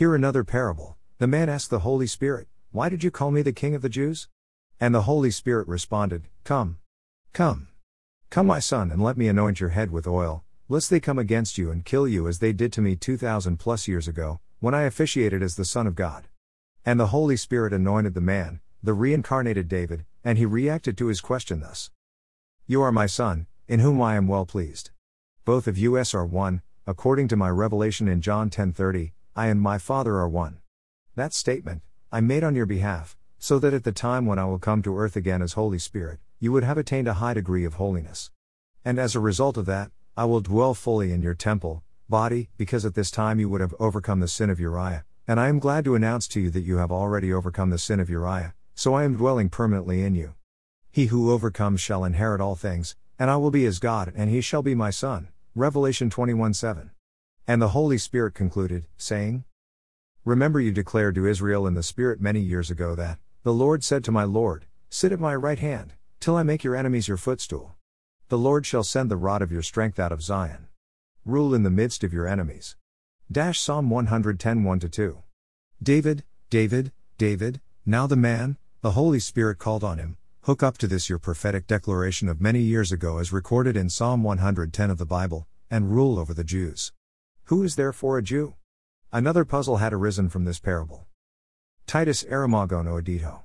Hear another parable. The man asked the Holy Spirit, Why did you call me the king of the Jews? And the Holy Spirit responded, Come. Come. Come, my son, and let me anoint your head with oil, lest they come against you and kill you as they did to me 2,000 plus years ago, when I officiated as the Son of God. And the Holy Spirit anointed the man, the reincarnated David, and he reacted to his question thus You are my son, in whom I am well pleased. Both of us are one, according to my revelation in John 10:30, I and my Father are one. That statement, I made on your behalf, so that at the time when I will come to earth again as Holy Spirit, you would have attained a high degree of holiness. And as a result of that, I will dwell fully in your temple, body, because at this time you would have overcome the sin of Uriah, and I am glad to announce to you that you have already overcome the sin of Uriah, so I am dwelling permanently in you. He who overcomes shall inherit all things, and I will be his God, and he shall be my son. Revelation 21 7. And the Holy Spirit concluded, saying, Remember you declared to Israel in the Spirit many years ago that, the Lord said to my Lord, Sit at my right hand, till I make your enemies your footstool. The Lord shall send the rod of your strength out of Zion. Rule in the midst of your enemies. Dash Psalm 110 1 2. David, David, David, now the man, the Holy Spirit called on him, hook up to this your prophetic declaration of many years ago as recorded in Psalm 110 of the Bible, and rule over the Jews. Who is therefore a Jew? Another puzzle had arisen from this parable. Titus Aramagono Edito.